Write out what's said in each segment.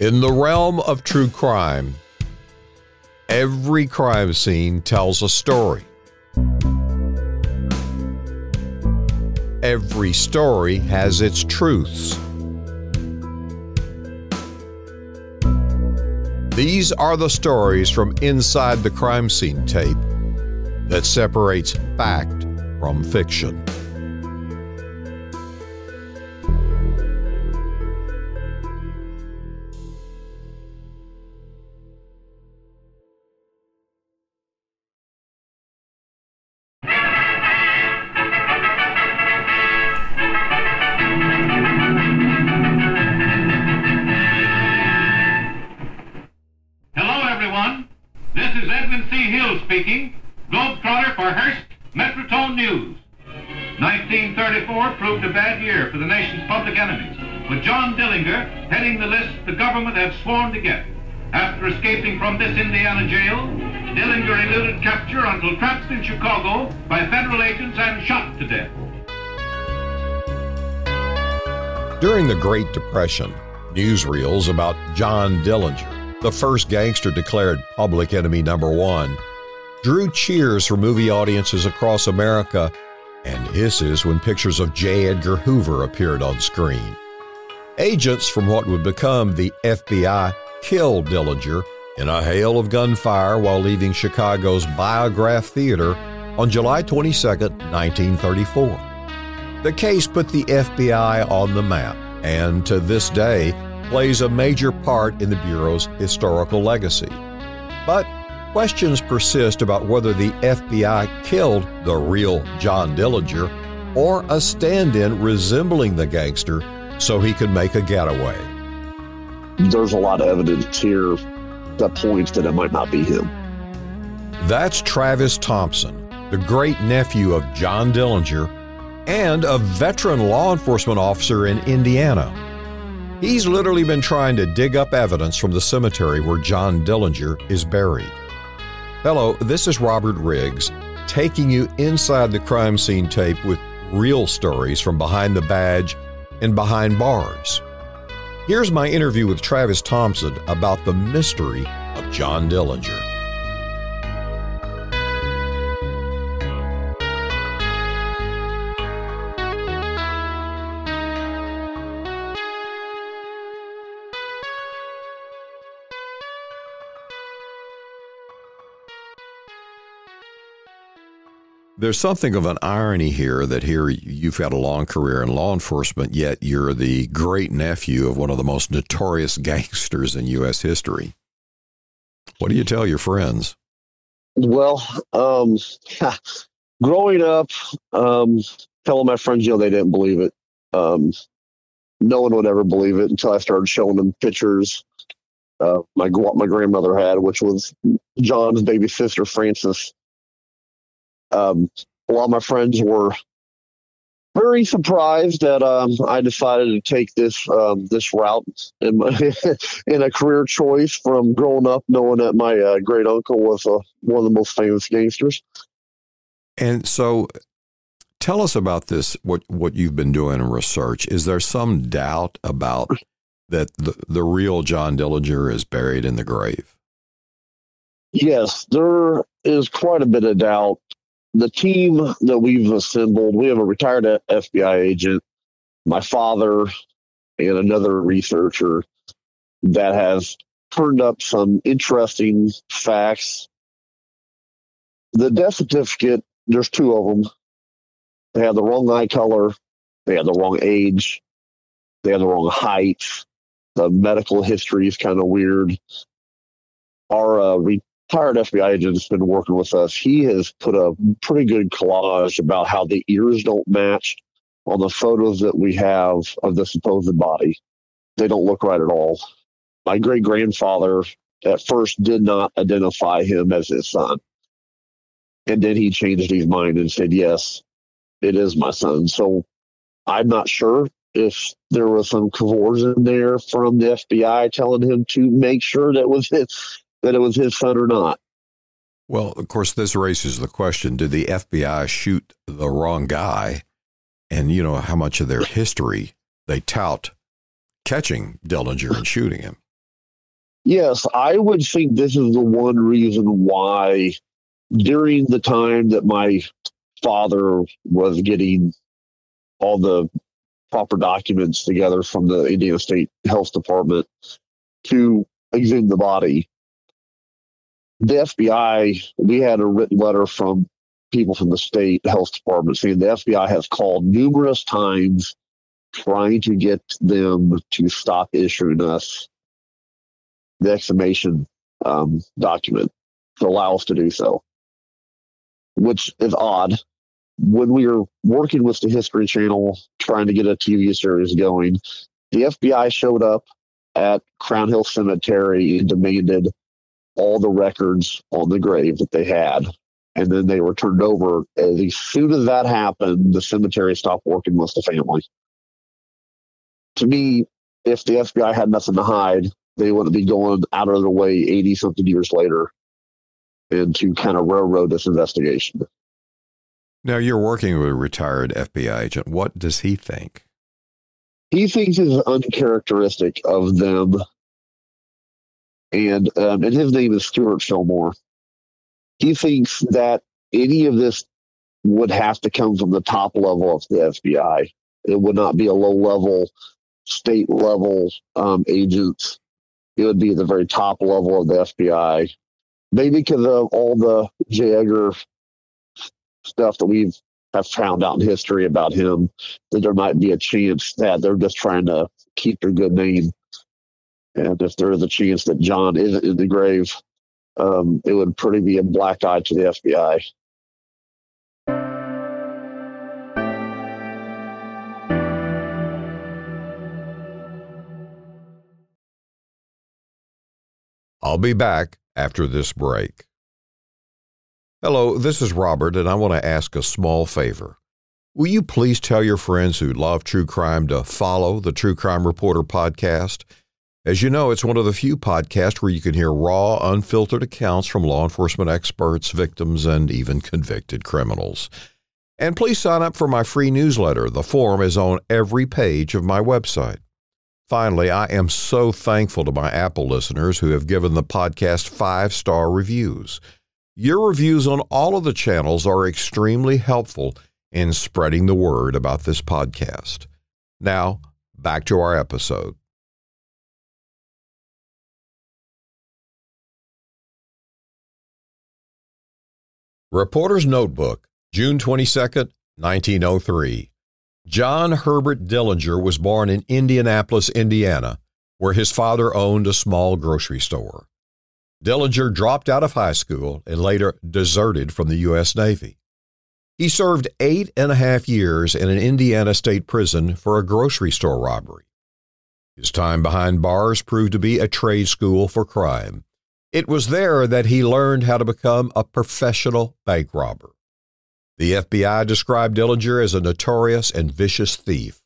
In the realm of true crime, every crime scene tells a story. Every story has its truths. These are the stories from inside the crime scene tape that separates fact from fiction. Speaking, Globetrotter for Hearst Metrotone News. 1934 proved a bad year for the nation's public enemies, with John Dillinger heading the list the government had sworn to get. After escaping from this Indiana jail, Dillinger eluded capture until trapped in Chicago by federal agents and shot to death. During the Great Depression, newsreels about John Dillinger, the first gangster declared public enemy number one, drew cheers from movie audiences across America and hisses when pictures of J. Edgar Hoover appeared on screen. Agents from what would become the FBI killed Dillinger in a hail of gunfire while leaving Chicago's Biograph Theater on July 22, 1934. The case put the FBI on the map and to this day plays a major part in the Bureau's historical legacy. But questions persist about whether the FBI killed the real John Dillinger or a stand in resembling the gangster so he could make a getaway. There's a lot of evidence here that points that it might not be him. That's Travis Thompson, the great nephew of John Dillinger and a veteran law enforcement officer in Indiana. He's literally been trying to dig up evidence from the cemetery where John Dillinger is buried. Hello, this is Robert Riggs, taking you inside the crime scene tape with real stories from behind the badge and behind bars. Here's my interview with Travis Thompson about the mystery of John Dillinger. There's something of an irony here that here you've had a long career in law enforcement, yet you're the great nephew of one of the most notorious gangsters in U.S. history. What do you tell your friends? Well, um, growing up, um, telling my friends, you know, they didn't believe it. Um, no one would ever believe it until I started showing them pictures. Uh, my my grandmother had, which was John's baby sister, Frances. Um, a lot of my friends were very surprised that um, I decided to take this um, this route in my in a career choice from growing up knowing that my uh, great uncle was uh, one of the most famous gangsters. And so, tell us about this. What what you've been doing in research? Is there some doubt about that the the real John Dillinger is buried in the grave? Yes, there is quite a bit of doubt the team that we've assembled, we have a retired FBI agent, my father, and another researcher that has turned up some interesting facts. The death certificate, there's two of them. They had the wrong eye color, they had the wrong age, they had the wrong height. The medical history is kind of weird. Our uh, re- retired FBI agent has been working with us. He has put a pretty good collage about how the ears don't match on the photos that we have of the supposed body. They don't look right at all. My great grandfather at first did not identify him as his son. And then he changed his mind and said, yes, it is my son. So I'm not sure if there was some coercion there from the FBI telling him to make sure that was his that it was his son or not. Well, of course, this raises the question did the FBI shoot the wrong guy? And you know how much of their history they tout catching Dillinger and shooting him. Yes, I would think this is the one reason why during the time that my father was getting all the proper documents together from the Indiana State Health Department to exhume the body, the FBI, we had a written letter from people from the state health department saying the FBI has called numerous times trying to get them to stop issuing us the exhumation um, document to allow us to do so, which is odd. When we were working with the History Channel trying to get a TV series going, the FBI showed up at Crown Hill Cemetery and demanded all the records on the grave that they had. And then they were turned over. As soon as that happened, the cemetery stopped working with the family. To me, if the FBI had nothing to hide, they wouldn't be going out of their way 80 something years later and to kind of railroad this investigation. Now, you're working with a retired FBI agent. What does he think? He thinks it's uncharacteristic of them. And, um, and his name is Stuart Fillmore. He thinks that any of this would have to come from the top level of the FBI. It would not be a low level, state level um, agents it would be the very top level of the FBI. Maybe because of all the J. Edgar stuff that we've have found out in history about him, that there might be a chance that they're just trying to keep their good name. And if there is a chance that John isn't in the grave, um, it would pretty be a black eye to the FBI. I'll be back after this break. Hello, this is Robert, and I want to ask a small favor. Will you please tell your friends who love true crime to follow the True Crime Reporter podcast? As you know, it's one of the few podcasts where you can hear raw, unfiltered accounts from law enforcement experts, victims, and even convicted criminals. And please sign up for my free newsletter. The form is on every page of my website. Finally, I am so thankful to my Apple listeners who have given the podcast five star reviews. Your reviews on all of the channels are extremely helpful in spreading the word about this podcast. Now, back to our episode. Reporter's Notebook, June 22nd, 1903. John Herbert Dillinger was born in Indianapolis, Indiana, where his father owned a small grocery store. Dillinger dropped out of high school and later deserted from the U.S. Navy. He served eight and a half years in an Indiana state prison for a grocery store robbery. His time behind bars proved to be a trade school for crime. It was there that he learned how to become a professional bank robber. The FBI described Dillinger as a notorious and vicious thief.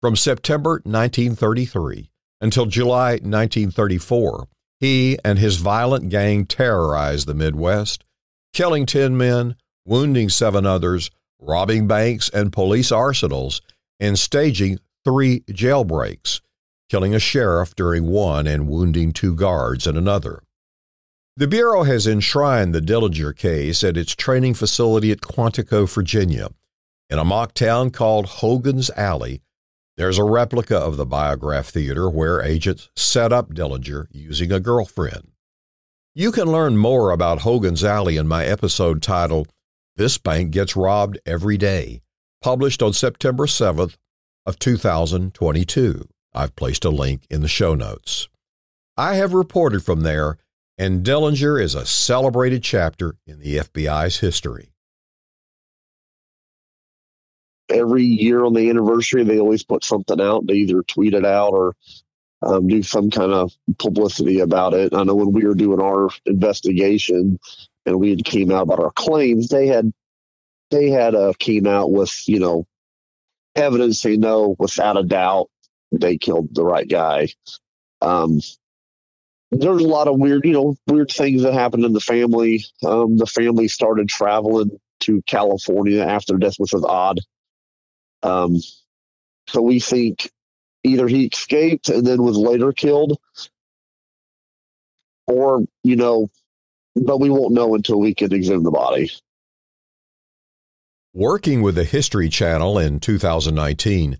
From September 1933 until July 1934, he and his violent gang terrorized the Midwest, killing 10 men, wounding seven others, robbing banks and police arsenals, and staging three jailbreaks, killing a sheriff during one and wounding two guards in another. The Bureau has enshrined the Dillinger case at its training facility at Quantico, Virginia. In a mock town called Hogan's Alley, there's a replica of the Biograph Theater where agents set up Dillinger using a girlfriend. You can learn more about Hogan's Alley in my episode titled This Bank Gets Robbed Every Day, published on September 7th of 2022. I've placed a link in the show notes. I have reported from there and Dillinger is a celebrated chapter in the FBI's history. Every year on the anniversary, they always put something out. They either tweet it out or um, do some kind of publicity about it. I know when we were doing our investigation and we had came out about our claims, they had they had uh, came out with you know evidence they know without a doubt they killed the right guy. Um, there's a lot of weird, you know, weird things that happened in the family. Um, the family started traveling to California after death, which was odd. Um, so we think either he escaped and then was later killed, or you know, but we won't know until we can examine the body. Working with the History Channel in 2019,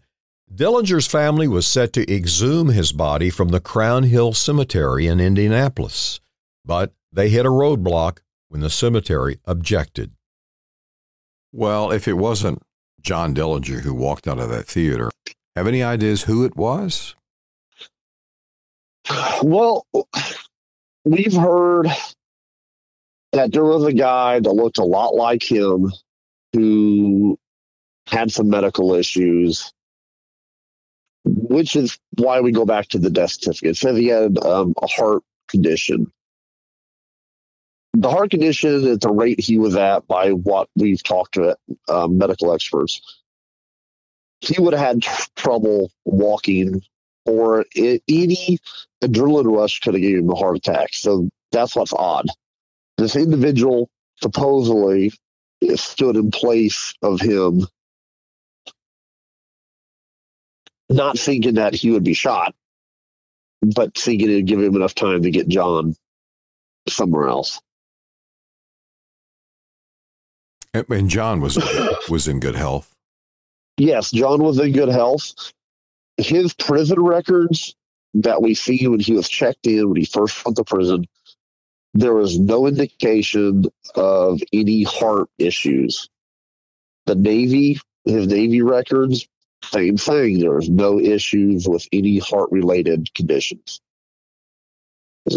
Dillinger's family was set to exhume his body from the Crown Hill Cemetery in Indianapolis, but they hit a roadblock when the cemetery objected. Well, if it wasn't John Dillinger who walked out of that theater, have any ideas who it was? Well, we've heard that there was a guy that looked a lot like him who had some medical issues, which is why we go back to the death certificate. It says he had um, a heart condition. The heart condition at the rate he was at, by what we've talked to um, medical experts, he would have had tr- trouble walking, or it, any adrenaline rush could have given him a heart attack. So that's what's odd. This individual supposedly stood in place of him, not thinking that he would be shot, but thinking it'd give him enough time to get John somewhere else. And John was was in good health. Yes, John was in good health. His prison records that we see when he was checked in when he first went to prison, there was no indication of any heart issues. The Navy, his Navy records, same thing. There's no issues with any heart related conditions.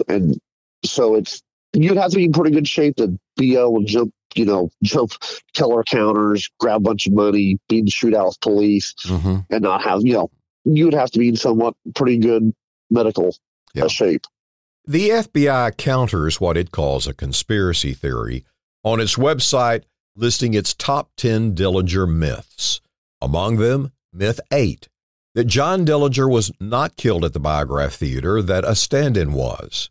And so it's you'd have to be in pretty good shape to be able to jump, you know, jump teller counters, grab a bunch of money, be in shootout with police, Mm-hmm. and not have, you know, you would have to be in somewhat pretty good medical Yeah. uh, shape. The FBI counters what it calls a conspiracy theory on its website, listing its top 10 Dillinger myths. Among them, myth 8 that John Dillinger was not killed at the Biograph Theater, that a stand in was.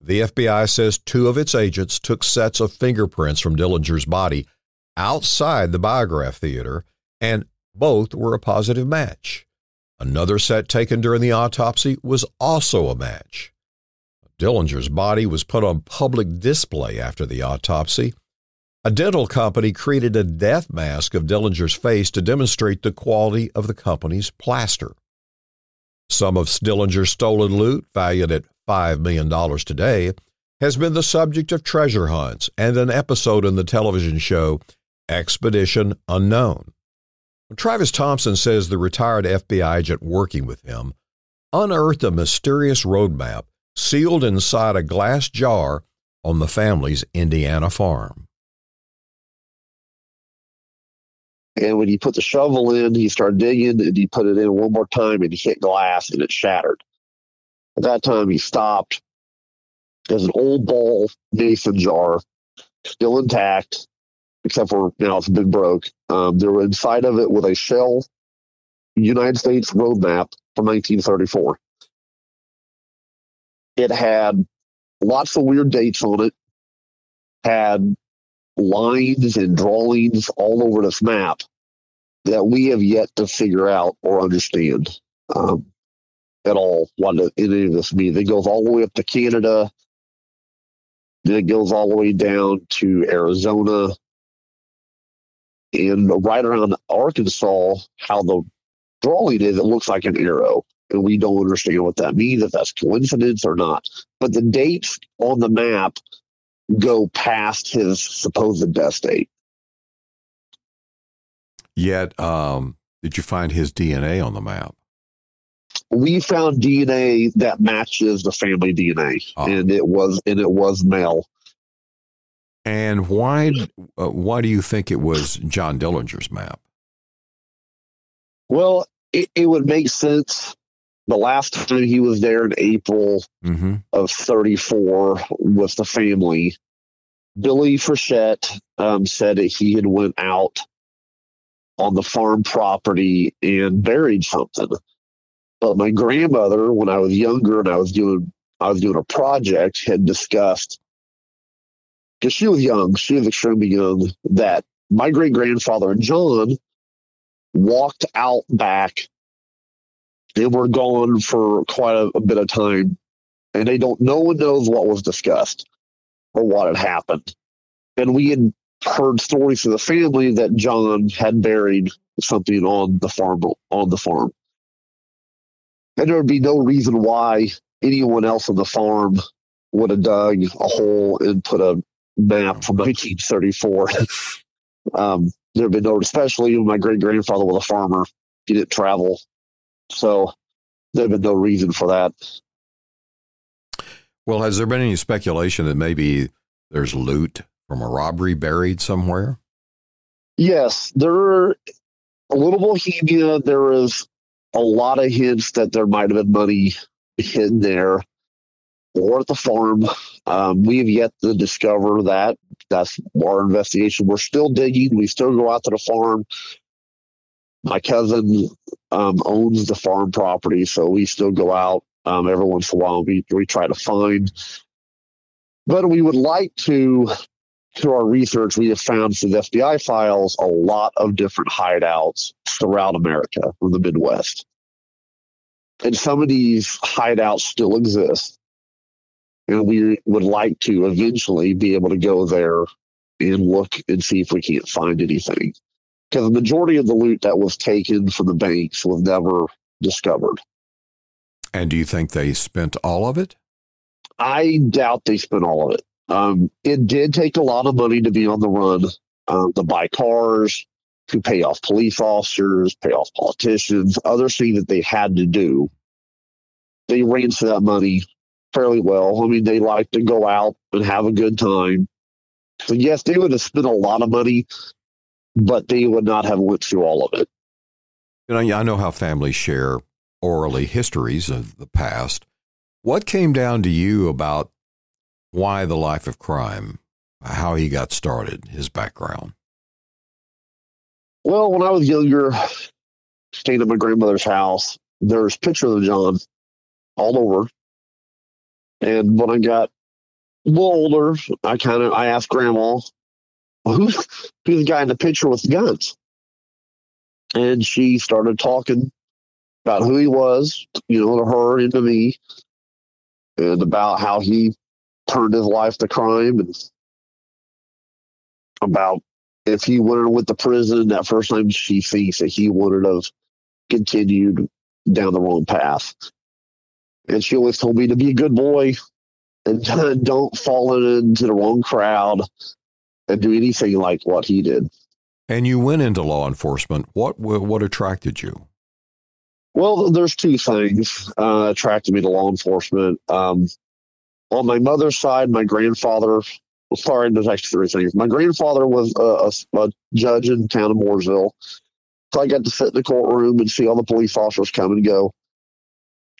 The FBI says two of its agents took sets of fingerprints from Dillinger's body outside the Biograph Theater, and both were a positive match. Another set taken during the autopsy was also a match. Dillinger's body was put on public display after the autopsy. A dental company created a death mask of Dillinger's face to demonstrate the quality of the company's plaster. Some of Dillinger's stolen loot, valued at $5 million today, has been the subject of treasure hunts and an episode in the television show Expedition Unknown. Travis Thompson says the retired FBI agent working with him unearthed a mysterious roadmap sealed inside a glass jar on the family's Indiana farm. And when he put the shovel in, he started digging and he put it in one more time and he hit glass and it shattered. At that time, he stopped. There's an old ball mason jar, still intact, except for you now it's been broke. Um, there were inside of it with a shell United States road map from 1934. It had lots of weird dates on it, had lines and drawings all over this map that we have yet to figure out or understand um, at all what any of this means. It goes all the way up to Canada, then it goes all the way down to Arizona, and right around Arkansas. How the drawing is, it looks like an arrow, and we don't understand what that means. If that's coincidence or not, but the dates on the map go past his supposed death date. Yet, um, did you find his DNA on the map? We found DNA that matches the family DNA, Oh. and it was and it was male. And why? Uh, why do you think it was John Dillinger's map? Well, it, it would make sense. The last time he was there in April Mm-hmm. of 34 with the family, Billie Frechette um, said that he had went out on the farm property and buried something. But my grandmother, when I was younger and I was doing I was doing a project, had discussed because she was young, she was extremely young, that my great grandfather and John walked out back. They were gone for quite a, a bit of time and they don't. No one knows what was discussed or what had happened. And we had heard stories from the family that John had buried something on the farm on the farm, and there would be no reason why anyone else on the farm would have dug a hole and put a map from 1934. um, there had been no, especially my great grandfather was a farmer. He didn't travel, so there had been no reason for that. Well, has there been any speculation that maybe there's loot from a robbery buried somewhere? Yes, there. are A little Bohemia. There is a lot of hints that there might have been money hidden there or at the farm. Um, we have yet to discover that. That's our investigation. We're still digging. We still go out to the farm. My cousin um, owns the farm property, so we still go out um, every once in a while. We we try to find, but we would like to. Through our research, we have found through the FBI files a lot of different hideouts throughout America, from the Midwest. And some of these hideouts still exist and we would like to eventually be able to go there and look and see if we can't find anything. Because the majority of the loot that was taken from the banks was never discovered. And do you think they spent all of it? I doubt they spent all of it. Um, it did take a lot of money to be on the run, um, to buy cars, to pay off police officers, pay off politicians, other things that they had to do. They ran for that money fairly well. I mean, they like to go out and have a good time. So yes, they would have spent a lot of money, but they would not have went through all of it. You know, I know how families share orally histories of the past. What came down to you about why the life of crime, how he got started, his background? Well, when I was younger, staying at my grandmother's house, there's pictures of John all over. And when I got a little older, I kind of I asked Grandma, "Who's who's the guy in the picture with the guns?" And she started talking about who he was, you know, to her and to me, and about how he turned his life to crime, and about if he went with the prison that first time she thinks that he would have continued down the wrong path. And she always told me to be a good boy and don't fall into the wrong crowd and do anything like what he did. And you went into law enforcement. What what attracted you? Well, there's two things uh, attracted me to law enforcement. Um, on my mother's side, my grandfather. Sorry, there's actually three things. My grandfather was a, a, a judge in town of Mooresville, so I got to sit in the courtroom and see all the police officers come and go.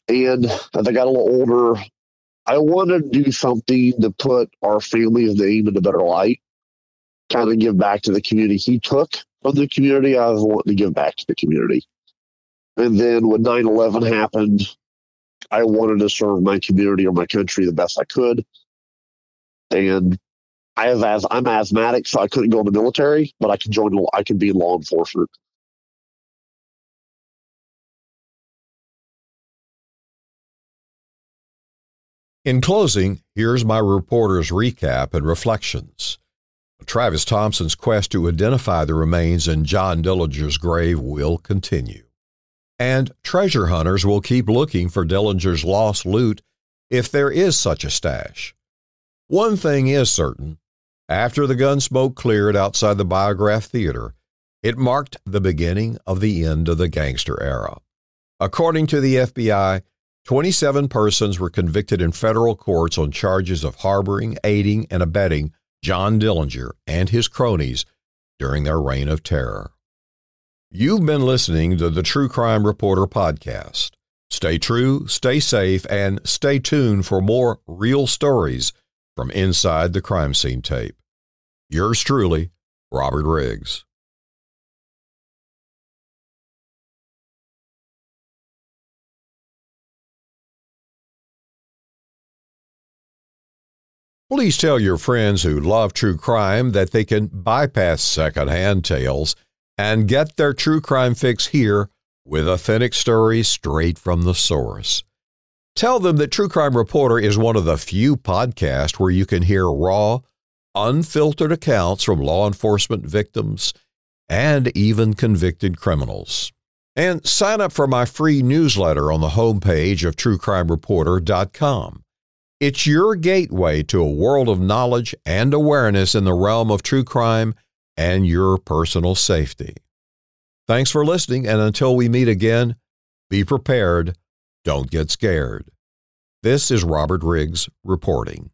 And as I got a little older, I wanted to do something to put our family's name in a better light, kind of give back to the community. He took from the community. I was wanting to give back to the community. And then when 9 11 happened, I wanted to serve my community or my country the best I could. And I have as I'm asthmatic, so I couldn't go in the military, but I could join. I could be in law enforcement. In closing, here's my reporter's recap and reflections. Travis Thompson's quest to identify the remains in John Dillinger's grave will continue. And treasure hunters will keep looking for Dillinger's lost loot if there is such a stash. One thing is certain after the gun smoke cleared outside the Biograph Theater, it marked the beginning of the end of the gangster era. According to the FBI, 27 persons were convicted in federal courts on charges of harboring, aiding, and abetting John Dillinger and his cronies during their reign of terror. You've been listening to the True Crime Reporter podcast. Stay true, stay safe, and stay tuned for more real stories from inside the crime scene tape. Yours truly, Robert Riggs. Please tell your friends who love true crime that they can bypass secondhand tales and get their true crime fix here with authentic stories straight from the source. Tell them that True Crime Reporter is one of the few podcasts where you can hear raw, unfiltered accounts from law enforcement victims and even convicted criminals. And sign up for my free newsletter on the homepage of truecrimereporter.com. It's your gateway to a world of knowledge and awareness in the realm of true crime and your personal safety. Thanks for listening, and until we meet again, be prepared, don't get scared. This is Robert Riggs reporting.